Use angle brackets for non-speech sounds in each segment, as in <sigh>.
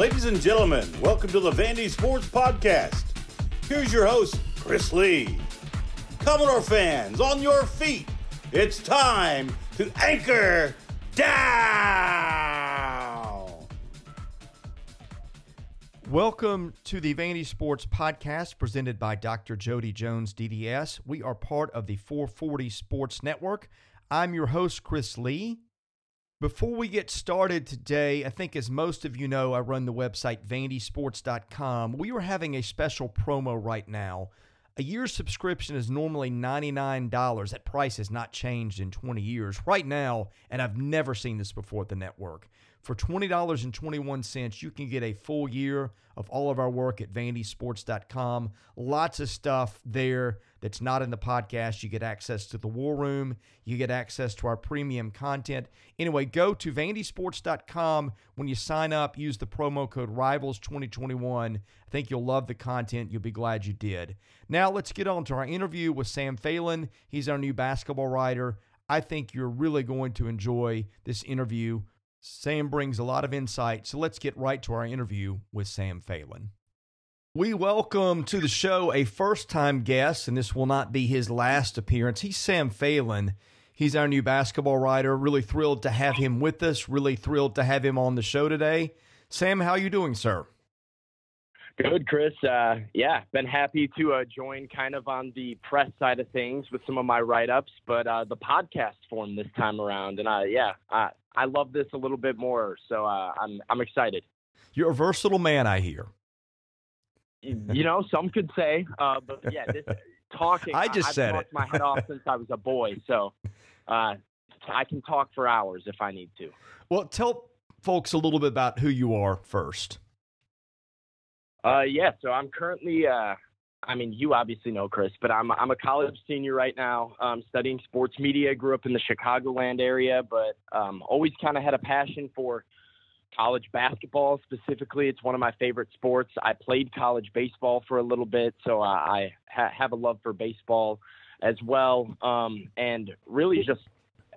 Ladies and gentlemen, welcome to the Vandy Sports Podcast. Here's your host, Chris Lee. Commodore fans, on your feet. It's time to anchor down. Welcome to the Vandy Sports Podcast presented by Dr. Jody Jones, DDS. We are part of the 440 Sports Network. I'm your host, Chris Lee. Before we get started today, I think as most of you know, I run the website vandysports.com. We are having a special promo right now. A year's subscription is normally $99. That price has not changed in 20 years. Right now, and I've never seen this before at the network, for $20.21, you can get a full year of all of our work at vandysports.com. Lots of stuff there that's not in the podcast. You get access to the War Room, you get access to our premium content. Anyway, go to vandysports.com. When you sign up, use the promo code RIVALS2021. I think you'll love the content. You'll be glad you did. Now, let's get on to our interview with Sam Phalen. He's our new basketball writer. I think you're really going to enjoy this interview Sam brings a lot of insight, so let's get right to our interview with Sam Phalen. We welcome to the show a first time guest, and this will not be his last appearance. He's Sam Phalen. He's our new basketball writer. Really thrilled to have him with us. Really thrilled to have him on the show today. Sam, how are you doing, sir? Good, Chris. Uh, yeah, been happy to uh, join kind of on the press side of things with some of my write ups, but uh, the podcast form this time around. And uh, yeah, I love this a little bit more. So uh, I'm I'm excited. You're a versatile man, I hear. You know, some could say, uh, but yeah, this <laughs> talking. I just I've said talked it. my head off since I was a boy, so uh, I can talk for hours if I need to. Well, tell folks a little bit about who you are first. Uh, yeah, so I'm currently uh, I mean, you obviously know Chris, but I'm I'm a college senior right now, um, studying sports media. Grew up in the Chicagoland area, but um, always kind of had a passion for college basketball specifically. It's one of my favorite sports. I played college baseball for a little bit, so I ha- have a love for baseball as well, um, and really just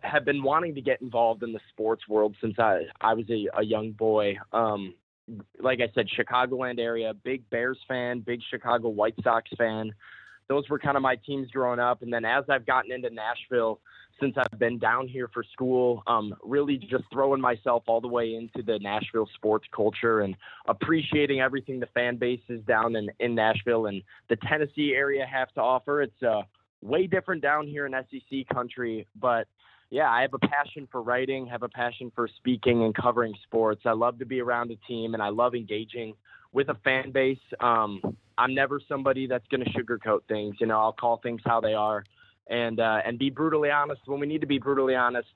have been wanting to get involved in the sports world since I I was a, a young boy. Um, like I said, Chicagoland area, big Bears fan, big Chicago White Sox fan. Those were kind of my teams growing up. And then as I've gotten into Nashville, since I've been down here for school, um, really just throwing myself all the way into the Nashville sports culture and appreciating everything the fan bases down in, in Nashville and the Tennessee area have to offer. It's uh, way different down here in SEC country, but yeah, I have a passion for writing, have a passion for speaking and covering sports. I love to be around a team and I love engaging with a fan base. Um, I'm never somebody that's going to sugarcoat things. You know, I'll call things how they are and uh, and be brutally honest when we need to be brutally honest.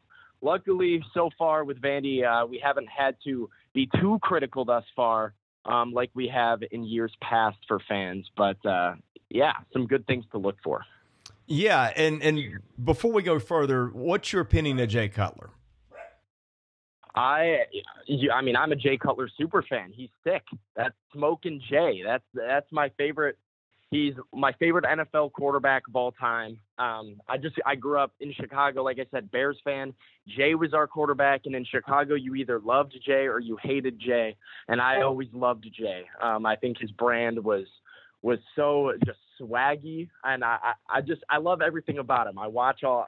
Luckily, so far with Vandy, uh, we haven't had to be too critical thus far, um, like we have in years past for fans. But uh, yeah, some good things to look for. Yeah, and and before we go further, what's your opinion of Jay Cutler? I, I mean, I'm a Jay Cutler super fan. He's sick. That's smoking Jay. That's that's my favorite. He's my favorite NFL quarterback of all time. Um, I just I grew up in Chicago, like I said, Bears fan. Jay was our quarterback, and in Chicago, you either loved Jay or you hated Jay, and I always loved Jay. Um, I think his brand was was so just swaggy, and I, I, just I love everything about him. I watch all.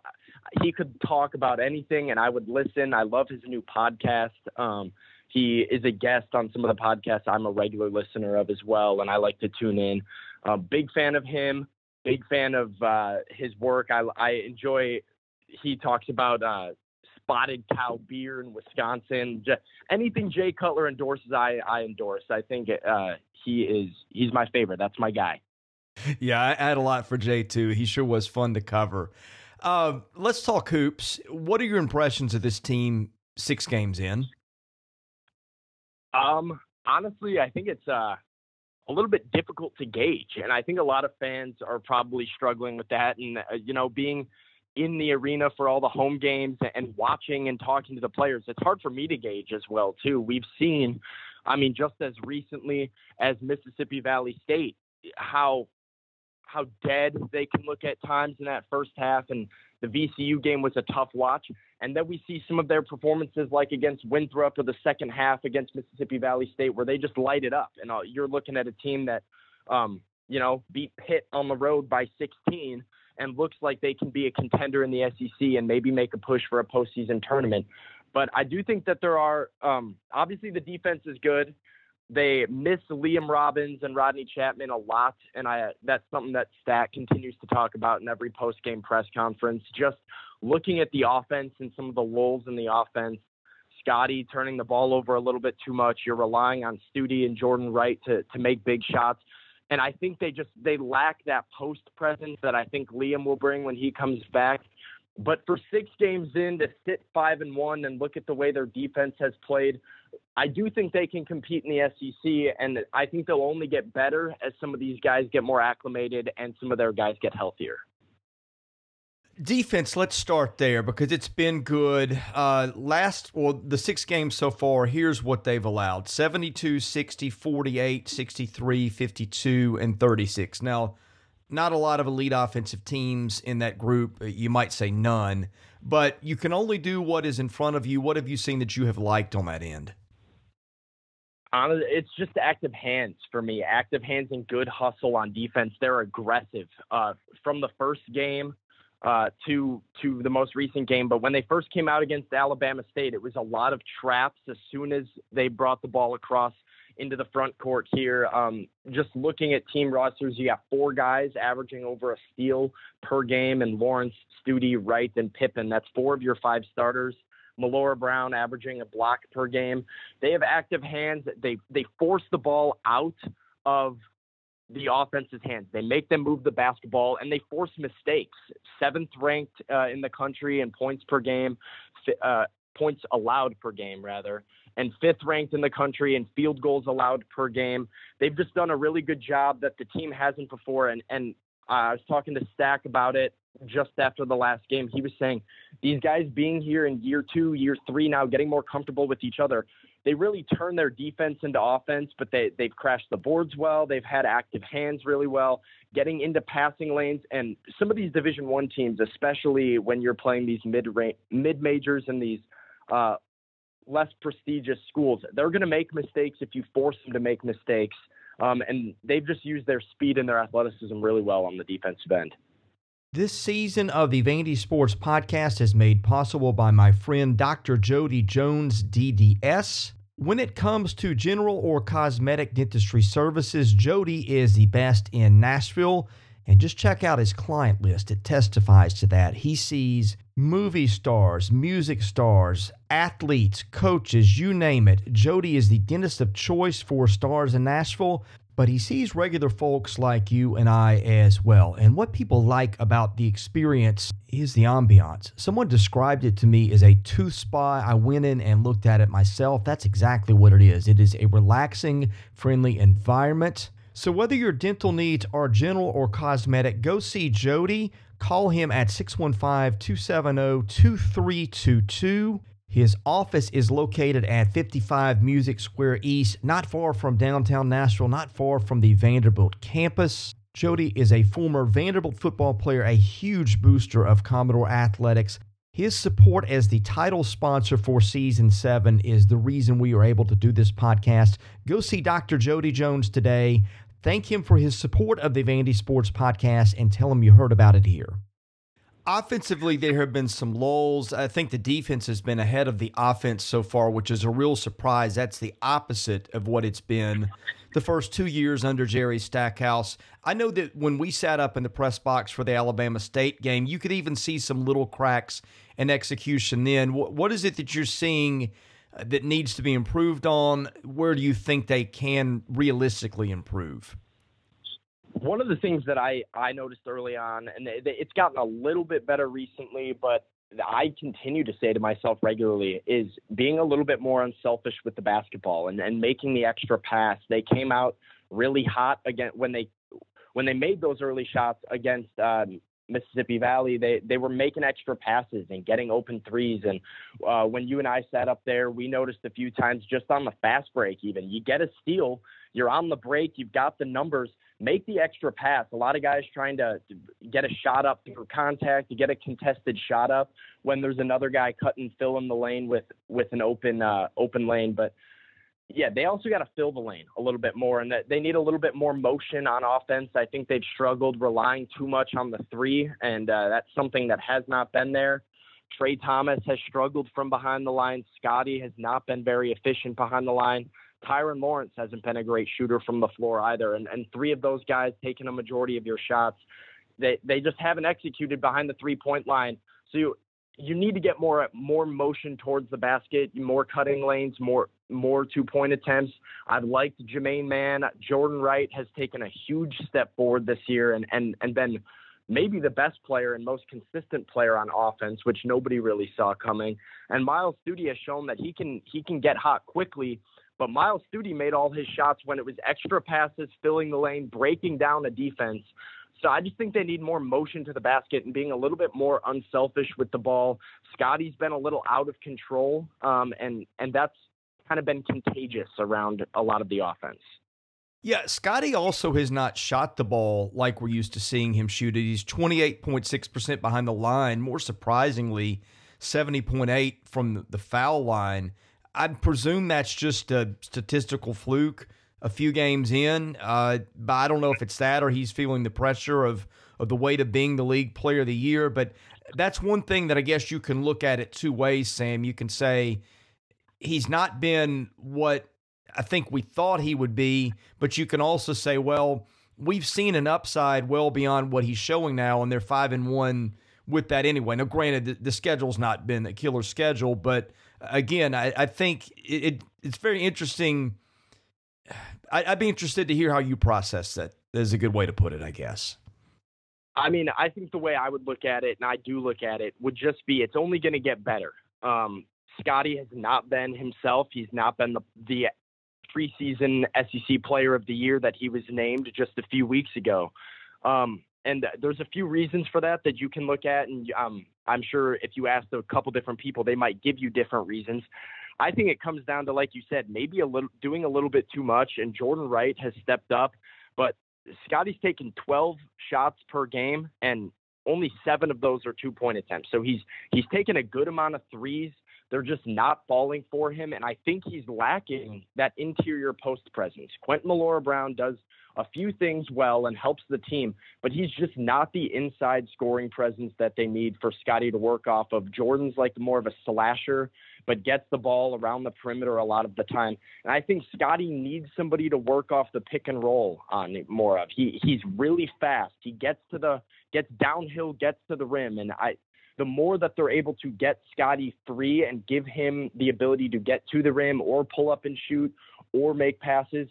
He could talk about anything, and I would listen. I love his new podcast. Um, he is a guest on some of the podcasts I'm a regular listener of as well, and I like to tune in. Uh, big fan of him. Big fan of uh, his work. I, I enjoy. He talks about uh, spotted cow beer in Wisconsin. Anything Jay Cutler endorses, I, I endorse. I think uh, he is he's my favorite. That's my guy. Yeah, I had a lot for Jay too. He sure was fun to cover. Uh, let's talk hoops. What are your impressions of this team six games in? Um, honestly, I think it's uh, a little bit difficult to gauge, and I think a lot of fans are probably struggling with that. And uh, you know, being in the arena for all the home games and watching and talking to the players, it's hard for me to gauge as well too. We've seen, I mean, just as recently as Mississippi Valley State, how how dead they can look at times in that first half. And the VCU game was a tough watch. And then we see some of their performances, like against Winthrop or the second half against Mississippi Valley State, where they just light it up. And uh, you're looking at a team that, um, you know, beat Pitt on the road by 16 and looks like they can be a contender in the SEC and maybe make a push for a postseason tournament. But I do think that there are um, obviously the defense is good. They miss Liam Robbins and Rodney Chatman a lot, and I that's something that Stack continues to talk about in every post game press conference. Just looking at the offense and some of the lulls in the offense. Scotty turning the ball over a little bit too much. You're relying on Stute and Jordan Wright to to make big shots and I think they just they lack that post presence that I think Liam will bring when he comes back. But for six games in to sit five and one and look at the way their defense has played, I do think they can compete in the SEC, and I think they'll only get better as some of these guys get more acclimated and some of their guys get healthier. Defense, let's start there because it's been good. Uh, last, well, the six games so far, here's what they've allowed 72, 60, 48, 63, 52, and 36. Now, not a lot of elite offensive teams in that group. You might say none, but you can only do what is in front of you. What have you seen that you have liked on that end? It's just active hands for me. Active hands and good hustle on defense. They're aggressive. Uh, from the first game, uh, to to the most recent game. But when they first came out against Alabama State, it was a lot of traps as soon as they brought the ball across into the front court here. Um, just looking at team rosters, you got four guys averaging over a steal per game, and Lawrence, Stute, Wright, and Pippen. That's four of your five starters. Millora-Brown averaging a block per game. They have active hands. They they force the ball out of the offense's hands. They make them move the basketball and they force mistakes. Seventh ranked uh, in the country in points per game, uh, points allowed per game, rather, and fifth ranked in the country in field goals allowed per game. They've just done a really good job that the team hasn't before. And, and uh, I was talking to Stack about it just after the last game. He was saying these guys being here in year two, year three now, getting more comfortable with each other they really turn their defense into offense, but they they've crashed the boards well. They've had active hands really well, getting into passing lanes. And some of these Division One teams, especially when you're playing these mid mid majors and these uh, less prestigious schools, they're going to make mistakes if you force them to make mistakes. Um, and they've just used their speed and their athleticism really well on the defensive end. This season of the Vandy Sports Podcast is made possible by my friend Dr. Jody Jones, DDS. When it comes to general or cosmetic dentistry services, Jody is the best in Nashville. And just check out his client list, it testifies to that. He sees movie stars, music stars, athletes, coaches, you name it. Jody is the dentist of choice for stars in Nashville but he sees regular folks like you and I as well. And what people like about the experience is the ambiance. Someone described it to me as a tooth spa. I went in and looked at it myself. That's exactly what it is. It is a relaxing, friendly environment. So, whether your dental needs are general or cosmetic, go see Jody. Call him at 615 270 2322. His office is located at 55 Music Square East, not far from downtown Nashville, not far from the Vanderbilt campus. Jody is a former Vanderbilt football player, a huge booster of Commodore athletics. His support as the title sponsor for season seven is the reason we are able to do this podcast. Go see Dr. Jody Jones today. Thank him for his support of the Vandy Sports Podcast and tell him you heard about it here. Offensively, there have been some lulls. I think the defense has been ahead of the offense so far, which is a real surprise. That's the opposite of what it's been the first two years under Jerry Stackhouse. I know that when we sat up in the press box for the Alabama State game, you could even see some little cracks in execution then. What is it that you're seeing uh, that needs to be improved on? Where do you think they can realistically improve? One of the things that I, I noticed early on, and it's gotten a little bit better recently, but I continue to say to myself regularly is being a little bit more unselfish with the basketball and, and making the extra pass. They came out really hot again when they when they made those early shots against um, Mississippi Valley. They they were making extra passes and getting open threes. And uh, when you and I sat up there, we noticed a few times just on the fast break. Even you get a steal, you're on the break, you've got the numbers make the extra pass. A lot of guys trying to get a shot up through contact, to get a contested shot up when there's another guy cutting fill in the lane with with an open uh, open lane. But yeah, they also got to fill the lane a little bit more, and that they need a little bit more motion on offense. I think they've struggled relying too much on the three, and uh, that's something that has not been there. Trey Thomas has struggled from behind the line. Scotty has not been very efficient behind the line. Tyrin Lawrence hasn't been a great shooter from the floor either. And, and three of those guys taking a majority of your shots, they, they just haven't executed behind the three point line. So you, you need to get more more motion towards the basket, more cutting lanes, more more two point attempts. I've liked Jermaine Mann. Jordan Wright has taken a huge step forward this year and and and been maybe the best player and most consistent player on offense, which nobody really saw coming. And Myles Stute has shown that he can he can get hot quickly but Myles Stute made all his shots when it was extra passes, filling the lane, breaking down a defense. So I just think they need more motion to the basket and being a little bit more unselfish with the ball. Scotty's been a little out of control, um, and and that's kind of been contagious around a lot of the offense. Yeah, Scotty also has not shot the ball like we're used to seeing him shoot it. He's 28.6% behind the line. More surprisingly, 70.8 from the foul line. I presume that's just a statistical fluke a few games in. Uh, but I don't know if it's that or he's feeling the pressure of of the weight of being the league player of the year. But that's one thing that I guess you can look at it two ways, Sam. You can say he's not been what I think we thought he would be, but you can also say, well, we've seen an upside well beyond what he's showing now, and they're five and one with that anyway. Now, granted, the, the schedule's not been a killer schedule, but again, I, I think it, it, it's very interesting. <sighs> I, I'd be interested to hear how you process that. that. Is a good way to put it, I guess. I mean, I think the way I would look at it, and I do look at it, would just be it's only going to get better. Um, Scotty has not been himself. He's not been the the preseason SEC Player of the Year that he was named just a few weeks ago. Um, and there's a few reasons for that that you can look at, and um, I'm sure if you asked a couple different people, they might give you different reasons. I think it comes down to, like you said, maybe a little doing a little bit too much, and Jordan Wright has stepped up, but Scotty's taken 12 shots per game, and only seven of those are two point attempts. So he's he's taken a good amount of threes. They're just not falling for him, and I think he's lacking that interior post presence. Quentin Millora-Brown does a few things well and helps the team, but he's just not the inside scoring presence that they need for Scotty to work off of. Jordan's like more of a slasher, but gets the ball around the perimeter a lot of the time. And I think Scotty needs somebody to work off the pick and roll on more of. He he's really fast. He gets to the gets downhill, gets to the rim, and I the more that they're able to get Scotty free and give him the ability to get to the rim or pull up and shoot or make passes,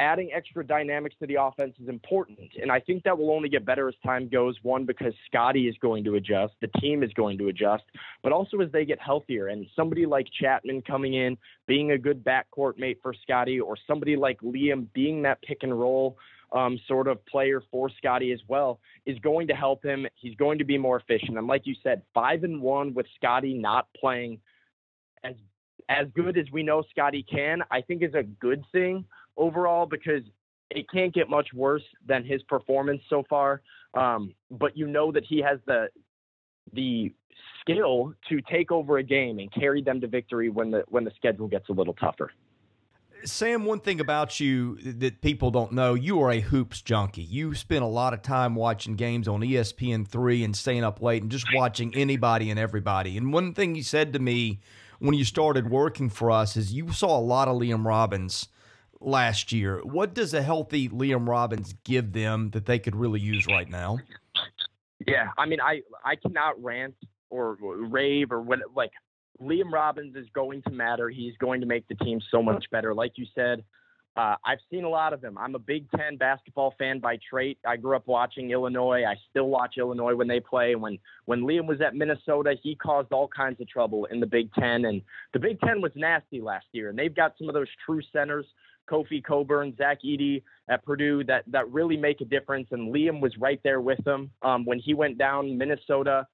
adding extra dynamics to the offense is important. And I think that will only get better as time goes. One, because Scotty is going to adjust, the team is going to adjust, but also as they get healthier. And somebody like Chatman coming in, being a good backcourt mate for Scotty, or somebody like Liam being that pick and roll um, sort of player for Scotty as well, is going to help him. He's going to be more efficient. And like you said, five and one with Scotty not playing as as good as we know Scotty can, I think is a good thing overall because it can't get much worse than his performance so far. Um, but you know that he has the the skill to take over a game and carry them to victory when the when the schedule gets a little tougher. Sam, one thing about you that people don't know, you are a hoops junkie. You spend a lot of time watching games on ESPN3 and staying up late and just watching anybody and everybody. And one thing you said to me when you started working for us is you saw a lot of Liam Robbins last year. What does a healthy Liam Robbins give them that they could really use right now? Yeah, I mean, I I cannot rant or rave or what like Liam Robbins is going to matter. He's going to make the team so much better. Like you said, uh, I've seen a lot of them. I'm a Big Ten basketball fan by trait. I grew up watching Illinois. I still watch Illinois when they play. When when Liam was at Minnesota, he caused all kinds of trouble in the Big Ten, and the Big Ten was nasty last year. And they've got some of those true centers Kofi Cockburn, Zach Edey at Purdue that that really make a difference. And Liam was right there with them um, when he went down. Minnesota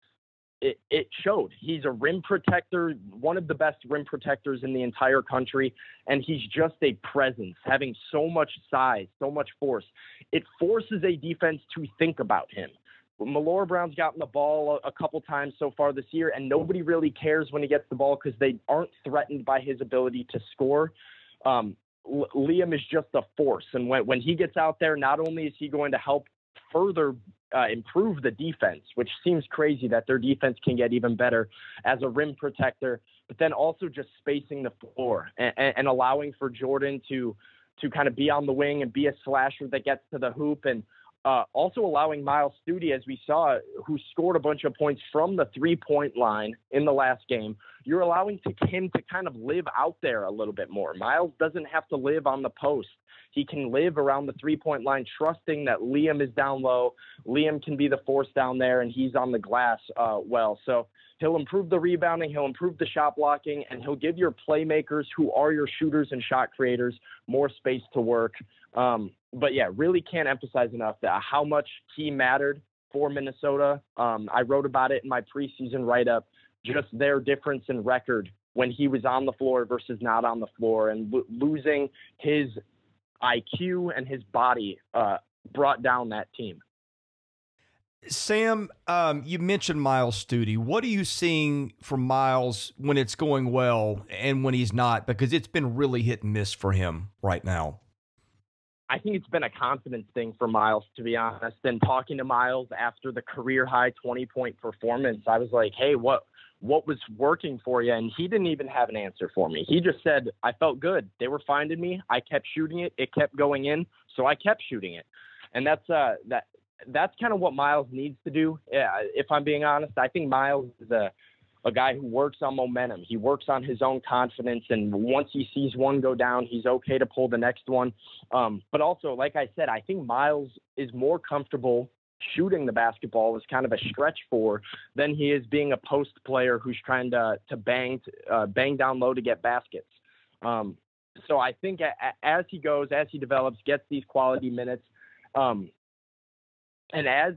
it, it showed. He's a rim protector, one of the best rim protectors in the entire country, and he's just a presence, having so much size, so much force. It forces a defense to think about him. Millora-Brown's gotten the ball a, a couple times so far this year, and nobody really cares when he gets the ball because they aren't threatened by his ability to score. Um, Liam is just a force, and when when he gets out there, not only is he going to help further uh, improve the defense, which seems crazy that their defense can get even better as a rim protector, but then also just spacing the floor and, and allowing for Jordan to to kind of be on the wing and be a slasher that gets to the hoop. And uh, also allowing Myles Stute, as we saw, who scored a bunch of points from the three point line in the last game, you're allowing to, him to kind of live out there a little bit more. Myles doesn't have to live on the post. He can live around the three point line, trusting that Liam is down low. Liam can be the force down there, and he's on the glass uh, well. So he'll improve the rebounding, he'll improve the shot blocking, and he'll give your playmakers, who are your shooters and shot creators, more space to work. Um, but yeah, really can't emphasize enough that how much he mattered for Minnesota. Um, I wrote about it in my preseason write up, just their difference in record when he was on the floor versus not on the floor, and lo- losing his IQ and his body uh, brought down that team. Sam, um, you mentioned Myles Stute. What are you seeing from Myles when it's going well and when he's not? Because it's been really hit and miss for him right now. I think it's been a confidence thing for Myles, to be honest. And talking to Myles after the career high 20 point performance, I was like, hey, what what was working for you? And he didn't even have an answer for me. He just said, I felt good. They were finding me. I kept shooting it. It kept going in. So I kept shooting it. And that's uh that that's kind of what Myles needs to do. Yeah, if I'm being honest, I think Miles is a a guy who works on momentum. He works on his own confidence, and once he sees one go down, he's okay to pull the next one. Um, but also, like I said, I think Myles is more comfortable shooting the basketball as kind of a stretch four than he is being a post player who's trying to to bang uh, bang down low to get baskets. Um, so I think as he goes, as he develops, gets these quality minutes, um, and as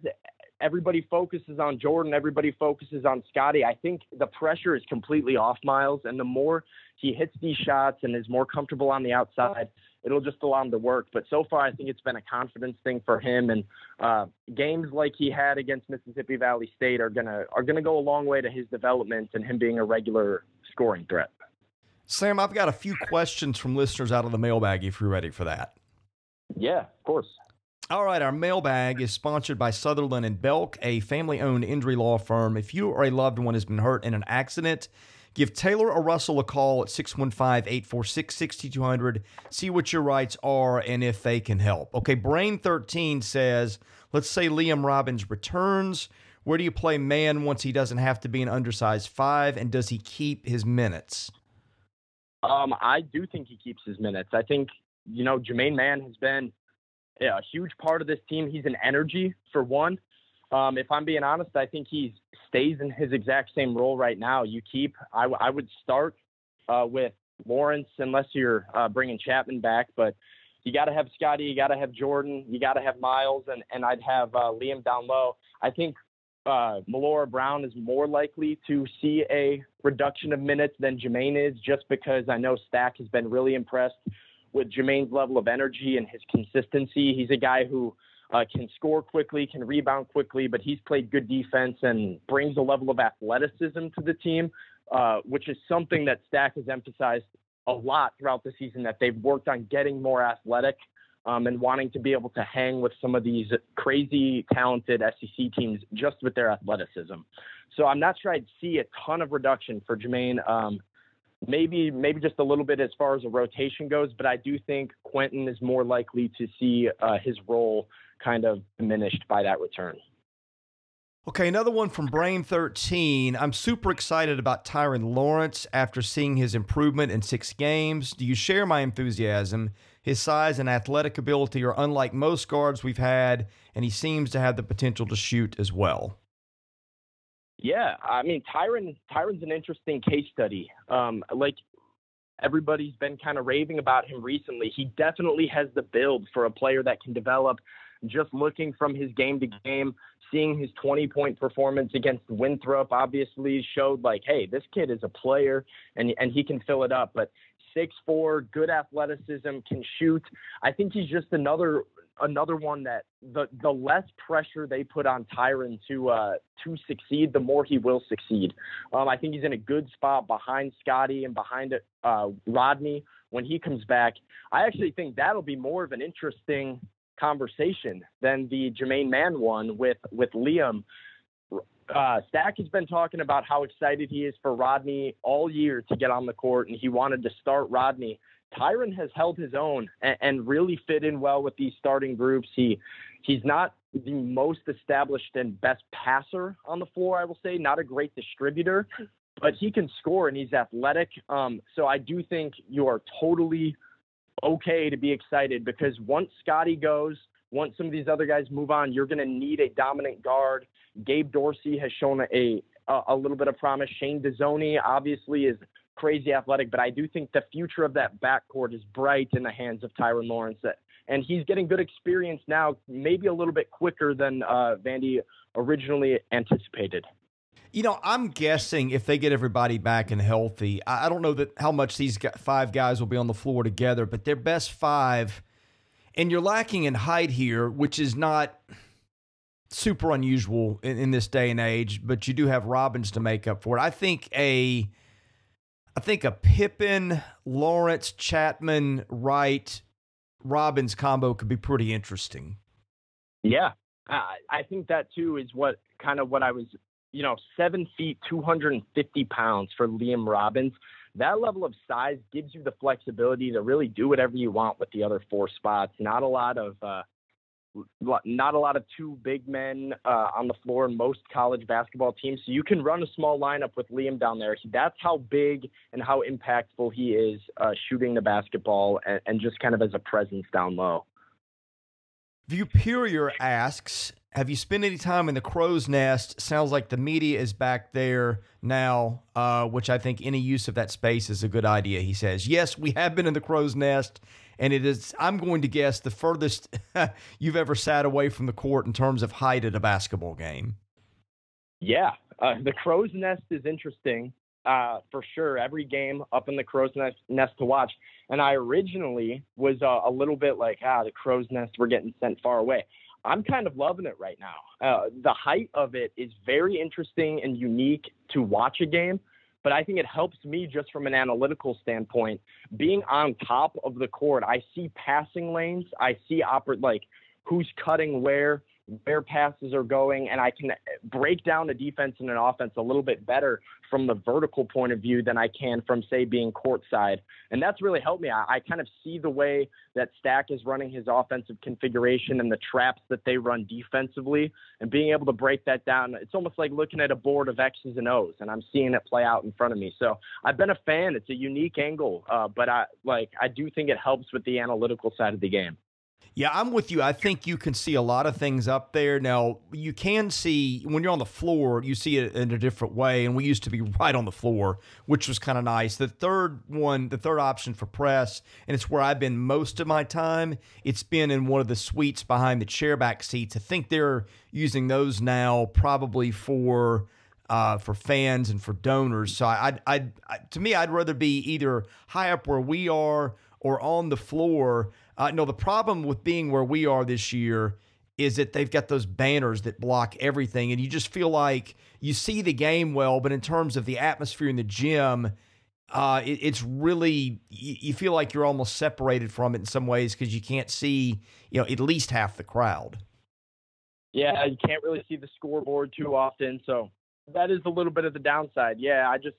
everybody focuses on Jordan, everybody focuses on Scotty. I think the pressure is completely off Myles, and the more he hits these shots and is more comfortable on the outside, it'll just allow him to work. But so far, I think it's been a confidence thing for him, and uh, games like he had against Mississippi Valley State are gonna are gonna go a long way to his development and him being a regular scoring threat. Sam, I've got a few questions from listeners out of the mailbag. If you're ready for that. Yeah, of course. All right, our mailbag is sponsored by Sutherland and Belk, a family-owned injury law firm. If you or a loved one has been hurt in an accident, give Taylor or Russell a call at 615-846-6200. See what your rights are and if they can help. Okay, Brain 13 says, let's say Liam Robbins returns. Where do you play Mann once he doesn't have to be an undersized five, and does he keep his minutes? Um, I do think he keeps his minutes. I think you know Jermaine Mann has been a huge part of this team. He's an energy for one. Um, if I'm being honest, I think he stays in his exact same role right now. You keep, I, w- I would start uh, with Lawrence unless you're uh, bringing Chatman back, but you got to have Scotty, you got to have Jordan, you got to have Myles, and, and I'd have uh, Liam down low. I think uh, Millora-Brown is more likely to see a reduction of minutes than Jermaine is, just because I know Stack has been really impressed with Jermaine's level of energy and his consistency. He's a guy who uh, can score quickly, can rebound quickly, but he's played good defense and brings a level of athleticism to the team, uh, which is something that Stack has emphasized a lot throughout the season. That they've worked on getting more athletic um, and wanting to be able to hang with some of these crazy talented SEC teams just with their athleticism. So I'm not sure I'd see a ton of reduction for Jermaine. Um, maybe maybe just a little bit as far as a rotation goes, but I do think Quentin is more likely to see uh, his role kind of diminished by that return. Okay, another one from Brain 13. I'm super excited about Tyrin Lawrence after seeing his improvement in six games. Do you share my enthusiasm? His size and athletic ability are unlike most guards we've had, and he seems to have the potential to shoot as well. Yeah, I mean Tyrin Tyrin's an interesting case study. Um, like everybody's been kind of raving about him recently. He definitely has the build for a player that can develop. Just looking from his game to game, seeing his 20 point performance against Winthrop obviously showed like, hey, this kid is a player and and he can fill it up. But six four, good athleticism, can shoot. I think he's just another another one that the the less pressure they put on Tyrin to uh, to succeed, the more he will succeed. Um, I think he's in a good spot behind Scotty and behind uh, Rodney when he comes back. I actually think that'll be more of an interesting conversation than the Jermaine Mann one with with Liam. Uh, Stack has been talking about how excited he is for Rodney all year to get on the court, and he wanted to start Rodney. Tyrin has held his own and, and really fit in well with these starting groups. He he's not the most established and best passer on the floor, I will say, not a great distributor, but he can score and he's athletic. Um, so I do think you are totally okay to be excited because once Scotty goes, once some of these other guys move on, you're going to need a dominant guard. Gabe Dorsey has shown a, a, a little bit of promise. Shane Dezonie obviously is crazy athletic, but I do think the future of that backcourt is bright in the hands of Tyrin Lawrence. And he's getting good experience now, maybe a little bit quicker than uh, Vandy originally anticipated. You know, I'm guessing if they get everybody back and healthy, I don't know that how much these five guys will be on the floor together, but their best five, and you're lacking in height here, which is not super unusual in, in this day and age, but you do have Robbins to make up for it. I think a I think a Pippen, Lawrence, Chatman, Wright, Robbins combo could be pretty interesting. Yeah, I think that too is what kind of what I was, you know, seven feet, 250 pounds for Liam Robbins. That level of size gives you the flexibility to really do whatever you want with the other four spots. Not a lot of uh, not a lot of two big men uh, on the floor in most college basketball teams. So you can run a small lineup with Liam down there. That's how big and how impactful he is uh, shooting the basketball and, and, just kind of as a presence down low. Viewperior asks, have you spent any time in the crow's nest? Sounds like the media is back there now, uh, which I think any use of that space is a good idea. He says, yes, we have been in the crow's nest and it is I'm going to guess the furthest <laughs> you've ever sat away from the court in terms of height at a basketball game. Yeah, uh, the crow's nest is interesting uh, for sure. Every game up in the crow's nest, nest to watch, and I originally was uh, a little bit like, ah, the crow's nest, we're getting sent far away. I'm kind of loving it right now. Uh, the height of it is very interesting and unique to watch a game but I think it helps me just from an analytical standpoint. Being on top of the court, I see passing lanes, I see oper- like who's cutting where, where passes are going, and I can break down a defense and an offense a little bit better from the vertical point of view than I can from, say, being courtside. And that's really helped me. I, I kind of see the way that Stack is running his offensive configuration and the traps that they run defensively, and being able to break that down. It's almost like looking at a board of X's and O's, and I'm seeing it play out in front of me. So I've been a fan. It's a unique angle, uh, but I like I do think it helps with the analytical side of the game. Yeah, I'm with you. I think you can see a lot of things up there. Now, you can see when you're on the floor, you see it in a different way. And we used to be right on the floor, which was kind of nice. The third one, the third option for press, and it's where I've been most of my time, it's been in one of the suites behind the chairback seats. I think they're using those now probably for. Uh, for fans and for donors, so I, I, I, to me, I'd rather be either high up where we are or on the floor. Uh, no, the problem with being where we are this year is that they've got those banners that block everything, and you just feel like you see the game well, but in terms of the atmosphere in the gym, uh, it, it's really you, you, feel like you're almost separated from it in some ways because you can't see you know at least half the crowd. Yeah, you can't really see the scoreboard too often, so that is a little bit of the downside. Yeah, I just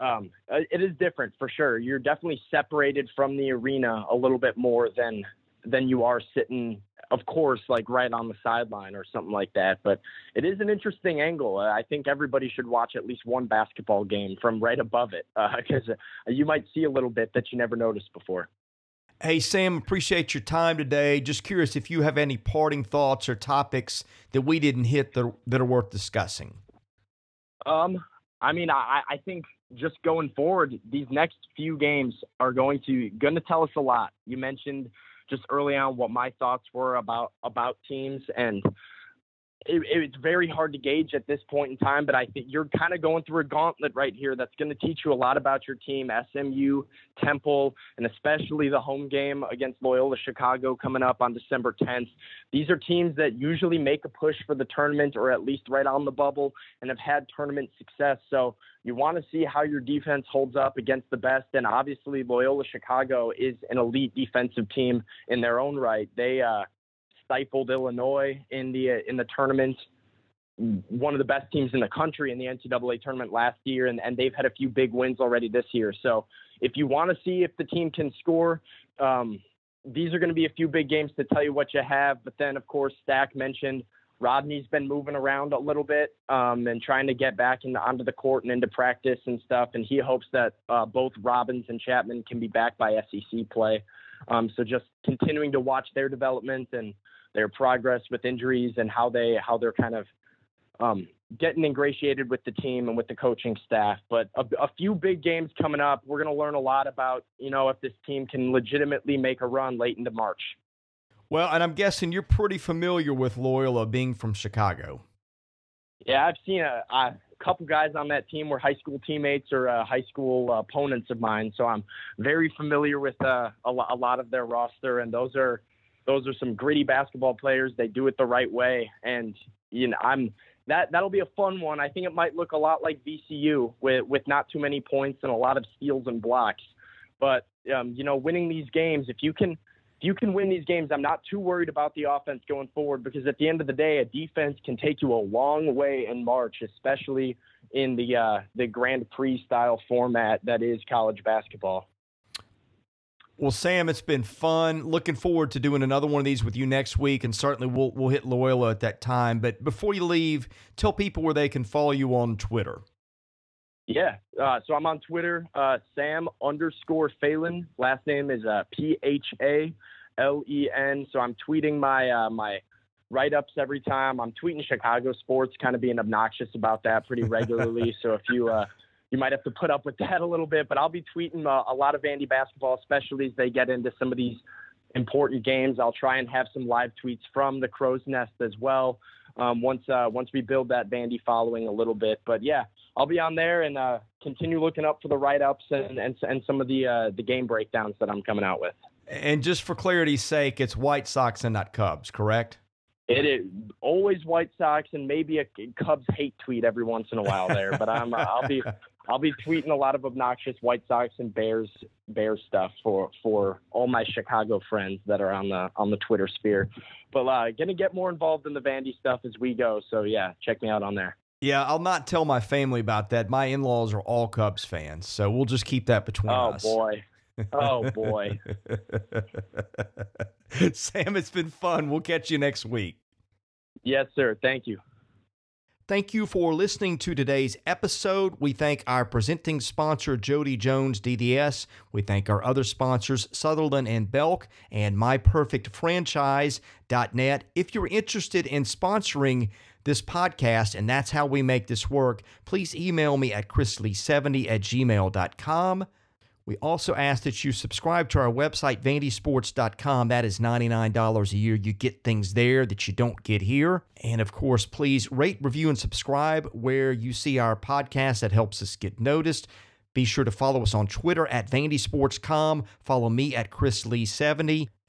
um, uh, it is different for sure. You're definitely separated from the arena a little bit more than than you are sitting, of course, like right on the sideline or something like that. But it is an interesting angle. I think everybody should watch at least one basketball game from right above it because uh, <laughs> uh, you might see a little bit that you never noticed before. Hey, Sam, appreciate your time today. Just curious if you have any parting thoughts or topics that we didn't hit that, that are worth discussing. Um, I mean, I, I think just going forward, these next few games are going to going to tell us a lot. You mentioned just early on what my thoughts were about about teams, and it, it's very hard to gauge at this point in time, but I think you're kind of going through a gauntlet right here that's going to teach you a lot about your team, SMU, Temple, and especially the home game against Loyola Chicago coming up on December 10th. These are teams that usually make a push for the tournament or at least right on the bubble and have had tournament success. So you want to see how your defense holds up against the best. And obviously, Loyola Chicago is an elite defensive team in their own right. They, uh, stifled Illinois in the in the tournament. One of the best teams in the country in the NCAA tournament last year, and, and they've had a few big wins already this year. So if you want to see if the team can score, um, these are going to be a few big games to tell you what you have. But then, of course, Stack mentioned Rodney's been moving around a little bit um, and trying to get back into, onto the court and into practice and stuff. And he hopes that uh, both Robbins and Chatman can be back by SEC play. Um, so just continuing to watch their development and their progress with injuries and how they how they're kind of um, getting ingratiated with the team and with the coaching staff. But a, a few big games coming up. We're going to learn a lot about you know if this team can legitimately make a run late into March. Well, and I'm guessing you're pretty familiar with Loyola being from Chicago. Yeah, I've seen a, a couple guys on that team were high school teammates or uh, high school opponents of mine, so I'm very familiar with uh, a, a lot of their roster, and those are those are some gritty basketball players. They do it the right way, and you know I'm that that'll be a fun one. I think it might look a lot like VCU with with not too many points and a lot of steals and blocks. But um, you know, winning these games, if you can if you can win these games, I'm not too worried about the offense going forward because at the end of the day, a defense can take you a long way in March, especially in the uh, the Grand Prix style format that is college basketball. Well, Sam, it's been fun. Looking forward to doing another one of these with you next week, and certainly we'll we'll hit Loyola at that time. But before you leave, tell people where they can follow you on Twitter. Yeah, uh, so I'm on Twitter, uh, Sam underscore Phalen. Last name is uh, P H A L E N. So I'm tweeting my uh, my write ups every time. I'm tweeting Chicago sports, kind of being obnoxious about that pretty regularly. <laughs> so if you uh, you might have to put up with that a little bit. But I'll be tweeting a, uh, a lot of Vandy basketball, especially as they get into some of these important games. I'll try and have some live tweets from the Crow's Nest as well. Um, once uh, once we build that Vandy following a little bit, but yeah, I'll be on there and uh, continue looking up for the write ups and, and and some of the uh, the game breakdowns that I'm coming out with. And just for clarity's sake, it's White Sox and not Cubs, correct? It is always White Sox and maybe a Cubs hate tweet every once in a while there, but I'm I'll be I'll be tweeting a lot of obnoxious White Sox and Bears Bears stuff for for all my Chicago friends that are on the on the Twitter sphere. But uh, gonna get more involved in the Vandy stuff as we go. So yeah, check me out on there. Yeah, I'll not tell my family about that. My in-laws are all Cubs fans, so we'll just keep that between oh, us. Oh boy. Oh boy. <laughs> Sam, it's been fun. We'll catch you next week. Yes, sir. Thank you. Thank you for listening to today's episode. We thank our presenting sponsor, Jody Jones DDS. We thank our other sponsors, Sutherland and Belk and MyPerfectFranchise.net. If you're interested in sponsoring this podcast, and that's how we make this work, please email me at chrisley70 at gmail.com. We also ask that you subscribe to our website, vandysports.com. That is $99 a year. You get things there that you don't get here. And of course, please rate, review, and subscribe where you see our podcast. That helps us get noticed. Be sure to follow us on Twitter at vandysports.com. Follow me at chrislee70.